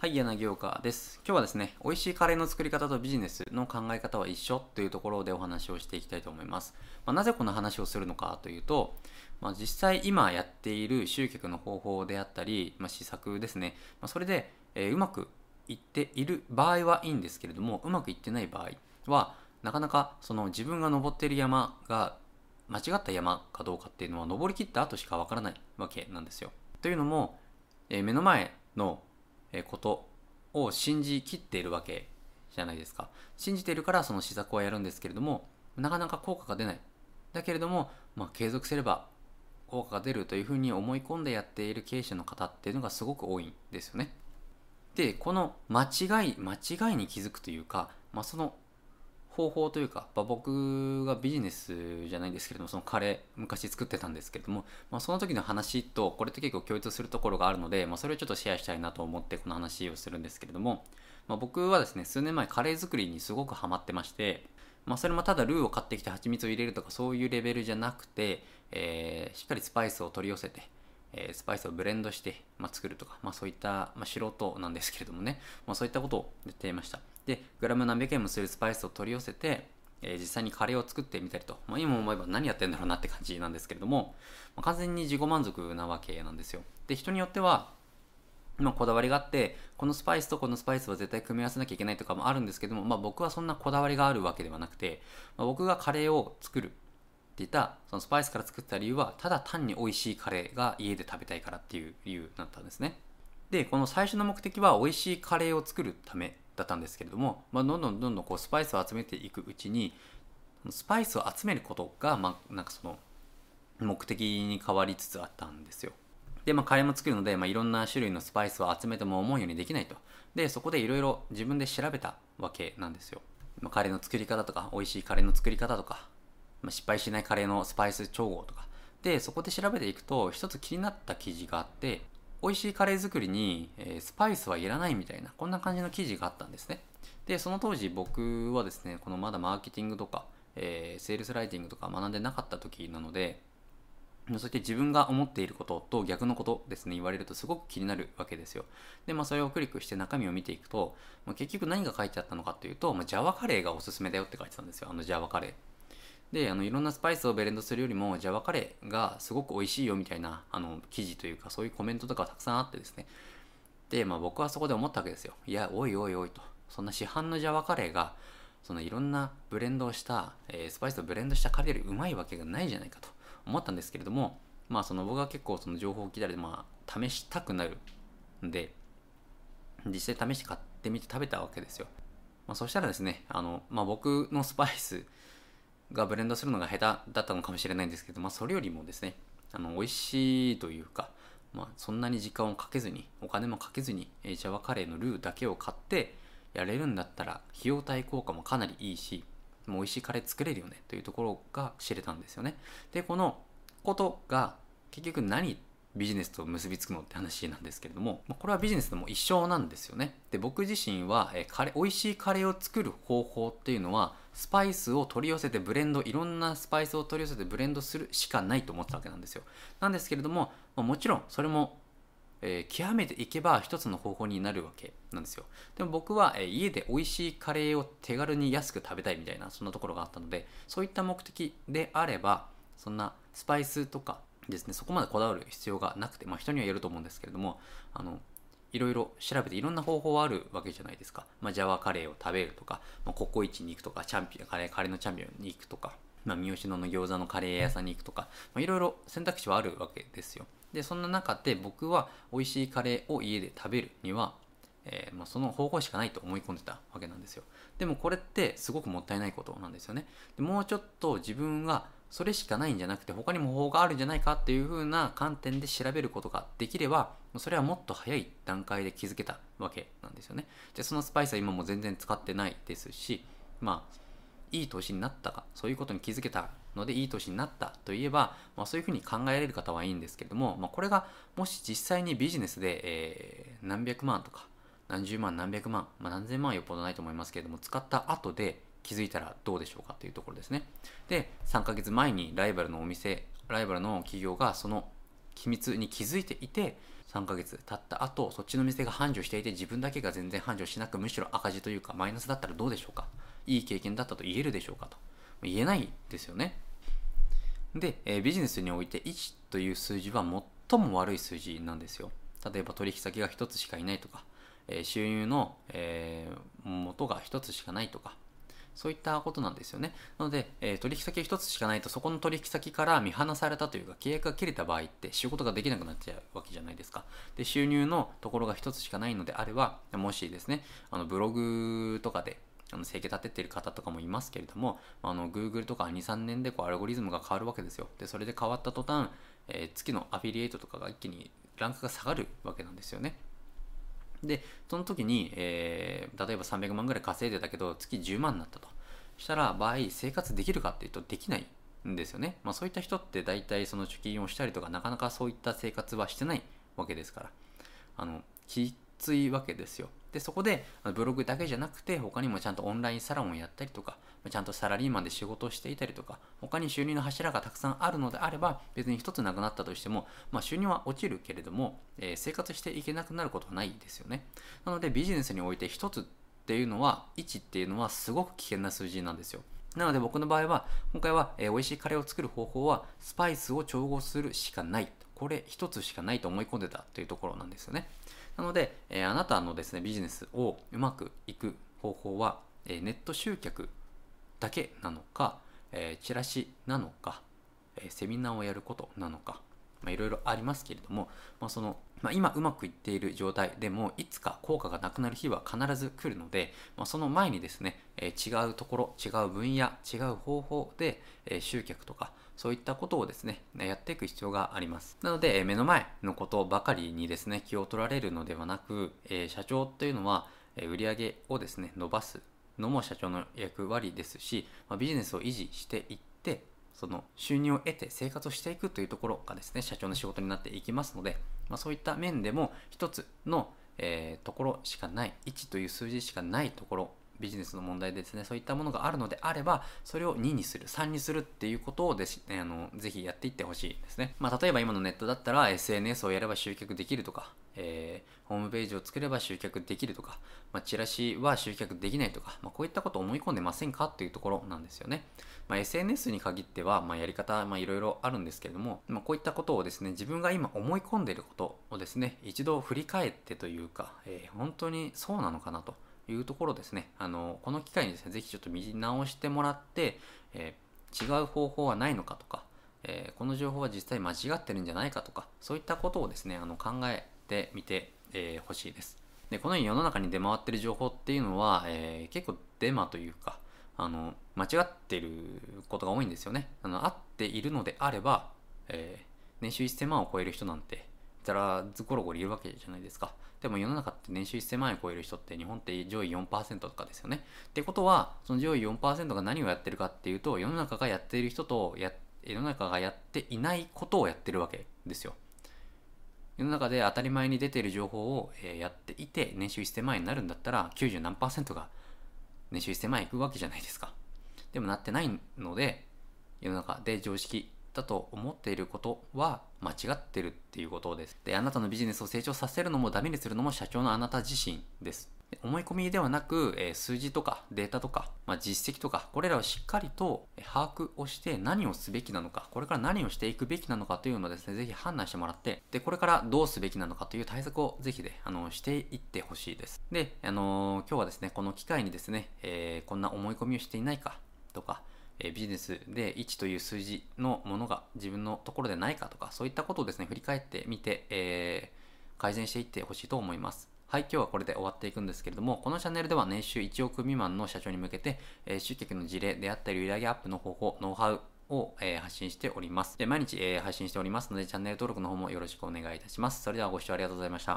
はい、柳岡です。今日はですね、美味しいカレーの作り方とビジネスの考え方は一緒というところでお話をしていきたいと思います。まあ、なぜこの話をするのかというと、まあ、実際今やっている集客の方法であったり、まあ、施策ですね、ま、それで、えーうまくいっている場合はいいんですけれども、うまくいってない場合は、なかなかその自分が登っている山が間違った山かどうかっていうのは登りきった後しかわからないわけなんですよ。というのも、えー目の前のことを信じきっているわけじゃないですか。信じているからその施策はやるんですけれども、なかなか効果が出ない。だけれども、まあ、継続すれば効果が出るというふうに思い込んでやっている経営者の方っていうのがすごく多いんですよね。で、この間違い、間違いに気づくというか、まあ、その方法というか、まあ、僕がビジネスじゃないんですけれども、そのカレー昔作ってたんですけれども、まあ、その時の話とこれって結構共通するところがあるので、まあ、それをちょっとシェアしたいなと思ってこの話をするんですけれども、まあ、僕はですね、数年前カレー作りにすごくハマってまして、まあ、それもただルーを買ってきて蜂蜜を入れるとかそういうレベルじゃなくて、えーしっかりスパイスを取り寄せて、えスパイスをブレンドして、まあ、作るとか、まあ、そういった、まあ、素人なんですけれどもね、まあ、そういったことをやっていました。でグラム何百円もするスパイスを取り寄せて、えー実際にカレーを作ってみたりと、まあ、今思えば何やってんだろうなって感じなんですけれども、まあ、完全に自己満足なわけなんですよ。で人によってはまあ、こだわりがあってこのスパイスとこのスパイスは絶対組み合わせなきゃいけないとかもあるんですけども、まあ、僕はそんなこだわりがあるわけではなくて、まあ、僕がカレーを作るって言ったそのスパイスから作った理由はただ単に美味しいカレーが家で食べたいからっていう理由だったんですね。でこの最初の目的は美味しいカレーを作るためだったんですけれども、まあ、どんどんどんどんこうスパイスを集めていくうちにスパイスを集めることが、まあ、なんかその目的に変わりつつあったんですよで、まあ、カレーも作るので、まあ、いろんな種類のスパイスを集めても思うようにできないと。で、そこでいろいろ自分で調べたわけなんですよ。まあ、カレーの作り方とか、美味しいカレーの作り方とか、まあ、失敗しないカレーのスパイス調合とか。で、そこで調べていくと、一つ気になった記事があって、美味しいカレー作りに、えスパイスはいらないみたいな、こんな感じの記事があったんですね。で、その当時僕はですね、このまだマーケティングとか、えーセールスライティングとか学んでなかった時なので、そうやって自分が思っていることと逆のことですね言われるとすごく気になるわけですよでまあそれをクリックして中身を見ていくと、まあ、結局何が書いてあったのかというと、まあ、ジャワカレーがおすすめだよって書いてたんですよあのジャワカレーであのいろんなスパイスをブレンドするよりもジャワカレーがすごく美味しいよみたいなあの記事というかそういうコメントとかたくさんあってですね。で、まあ、僕はそこで思ったわけですよ。いやおいおいおいと。そんな市販のジャワカレーがそのいろんなブレンドをした、えースパイスとブレンドしたカレーよりうまいわけがないじゃないかと思ったんですけれどもまあその僕は結構その情報を聞いたりまあ試したくなるんで実際試して買ってみて食べたわけですよ、まあ、そしたらですねあの、まあ、僕のスパイスがブレンドするのが下手だったのかもしれないんですけど、まあ、それよりもですねあの美味しいというか、まあ、そんなに時間をかけずにお金もかけずにジャワカレーのルーだけを買ってやれるんだったら費用対効果もかなりいいしもう美味しいカレー作れるよねというところが知れたんですよね。でこのことが結局何ビジネスと結びつくのって話なんですけれどもまこれはビジネスでも一緒なんですよね。で僕自身はえカレ美味しいカレーを作る方法っていうのはスパイスを取り寄せてブレンドいろんなスパイスを取り寄せてブレンドするしかないと思ってたわけなんですよ。なんですけれども、まもちろんそれもえー極めていけば一つの方法になるわけなんですよ。でも僕は、えー家で美味しいカレーを手軽に安く食べたいみたいなそんなところがあったのでそういった目的であればそんなスパイスとかですねそこまでこだわる必要がなくてまあ人にはよると思うんですけれどもあのいろいろ調べていろんな方法はあるわけじゃないですか、まあ、ジャワカレーを食べるとか、まあ、ココイチに行くとかチャンピオンカレーカレーのチャンピオンに行くとか、まあ、三好野の餃子のカレー屋さんに行くとか、まあ、いろいろ選択肢はあるわけですよ。でそんな中で僕は美味しいカレーを家で食べるには、えーまあ、その方法しかないと思い込んでたわけなんですよ。でもこれってすごくもったいないことなんですよね。でもうちょっと自分がそれしかないんじゃなくて他にも方法があるんじゃないかっていう風な観点で調べることができればそれはもっと早い段階で気づけたわけなんですよね。でそのスパイスは今も全然使ってないですしまあいい年になったかそういうことに気づけたのでいい年になったといえば、まあ、そういうふうに考えられる方はいいんですけれども、まあ、これがもし実際にビジネスで、えー何百万とか何十万何百万、まあ、何千万はよっぽどないと思いますけれども使った後で気づいたらどうでしょうかというところですね。で3ヶ月前にライバルのお店ライバルの企業がその秘密に気づいていて3ヶ月経った後そっちの店が繁盛していて自分だけが全然繁盛しなくむしろ赤字というかマイナスだったらどうでしょうか？いい経験だったと言えるでしょうか？と言えないですよね。で、え、ビジネスにおいて1という数字は最も悪い数字なんですよ。例えば取引先が1つしかいないとか、え、収入の、えー、元が1つしかないとかそういったことなんですよね。なので、えー、取引先1つしかないと、そこの取引先から見放されたというか、契約が切れた場合って仕事ができなくなっちゃうわけじゃないですか。で、収入のところが1つしかないのであれば、もしですね、あのブログとかで、あの生計立ててる方とかもいますけれども、あの Google とか2、3年でこうアルゴリズムが変わるわけですよ。で、それで変わった途端、えー、月のアフィリエイトとかが一気にランクが下がるわけなんですよね。で、その時に、えー、例えば300万ぐらい稼いでたけど、月10万になったと。したら場合生活できるかっていうとできないんですよね、まあ、そういった人って大体その貯金をしたりとかなかなかそういった生活はしてないわけですからあのついわけですよ。でそこでブログだけじゃなくて他にもちゃんとオンラインサロンをやったりとかちゃんとサラリーマンで仕事をしていたりとか他に収入の柱がたくさんあるのであれば別に一つなくなったとしても、まあ、収入は落ちるけれども、えー、生活していけなくなることはないですよね。なのでビジネスにおいて一つっていうのは1っていうのはすごく危険な数字なんですよ。なので僕の場合は今回は、えー、美味しいカレーを作る方法はスパイスを調合するしかない。これ一つしかないと思い込んでたというところなんですよね。なので、えー、あなたのですねビジネスをうまくいく方法は、えー、ネット集客だけなのか、えチラシなのか、えセミナーをやることなのかまあ、いろいろありますけれども、まあ、その、まあ、今うまくいっている状態でもいつか効果がなくなる日は必ず来るので、まあ、その前にですね、え、違うところ違う分野違う方法で、え、集客とかそういったことをですねやっていく必要があります。なので、目の前のことばかりにですね気を取られるのではなく、え社長というのは、え売上をですね伸ばすのも社長の役割ですし、まビジネスを維持していってその収入を得て生活をしていくというところがですね社長の仕事になっていきますので、ま、そういった面でも一つの、えー、ところしかない1という数字しかないところビジネスの問題ですね、そういったものがあるのであれば、それを2にする、3にするっていうことをです、ね、あのぜひやっていってほしいですね。まあ、例えば今のネットだったら SNS をやれば集客できるとか、えー、ホームページを作れば集客できるとか、まあ、チラシは集客できないとか、まあ、こういったことを思い込んでませんかっていうところなんですよね。ま、SNS に限っては、ま、やり方、いろいろあるんですけれども、ま、こういったことをですね、自分が今思い込んでいることをですね、一度振り返ってというか、えー、本当にそうなのかなと。いうところですね、あのこの機会にですね、ぜひちょっと見直してもらって、えー、違う方法はないのかとか、えー、この情報は実際間違ってるんじゃないかとか、そういったことをですね、あの考えてみてほ、えー、しいです。で、このように世の中に出回ってる情報っていうのは、えー、結構デマというか、あの、間違ってることが多いんですよね。あの、合っているのであれば、えー、年収1000万を超える人なんて、ざらずゴロゴロいるわけじゃないですか。でも世の中って年収1000万円超える人って日本って上位4%とかですよね。ってことは、その上位4%が何をやってるかっていうと、世の中がやっている人とや、世の中がやっていないことをやってるわけですよ。世の中で当たり前に出ている情報をやっていて、年収1000万円になるんだったら、90何パーセントが年収1000万円いくわけじゃないですか。でもなってないので、世の中で常識だと思っていることは間違ってるっていうことです。で、あなたのビジネスを成長させるのもダメにするのも社長のあなた自身です。思い込みではなく、えー、数字とかデータとか、まあ、実績とか、これらをしっかりと把握をして何をすべきなのか、これから何をしていくべきなのかというのをですね、ぜひ判断してもらって、で、これからどうすべきなのかという対策をぜひね、あの、していってほしいです。で、あのー、今日はですね、この機会にですね、えー、こんな思い込みをしていないかとか、えビジネスで1という数字のものが自分のところでないかとか、そういったことをですね、振り返ってみて、えー、改善していってほしいと思います。はい、今日はこれで終わっていくんですけれども、このチャンネルでは年収1億未満の社長に向けて、えー、集客の事例であったり、売上アップの方法、ノウハウを、え、発信しております。で毎日、え、配信しておりますので、チャンネル登録の方もよろしくお願いいたします。それではご視聴ありがとうございました。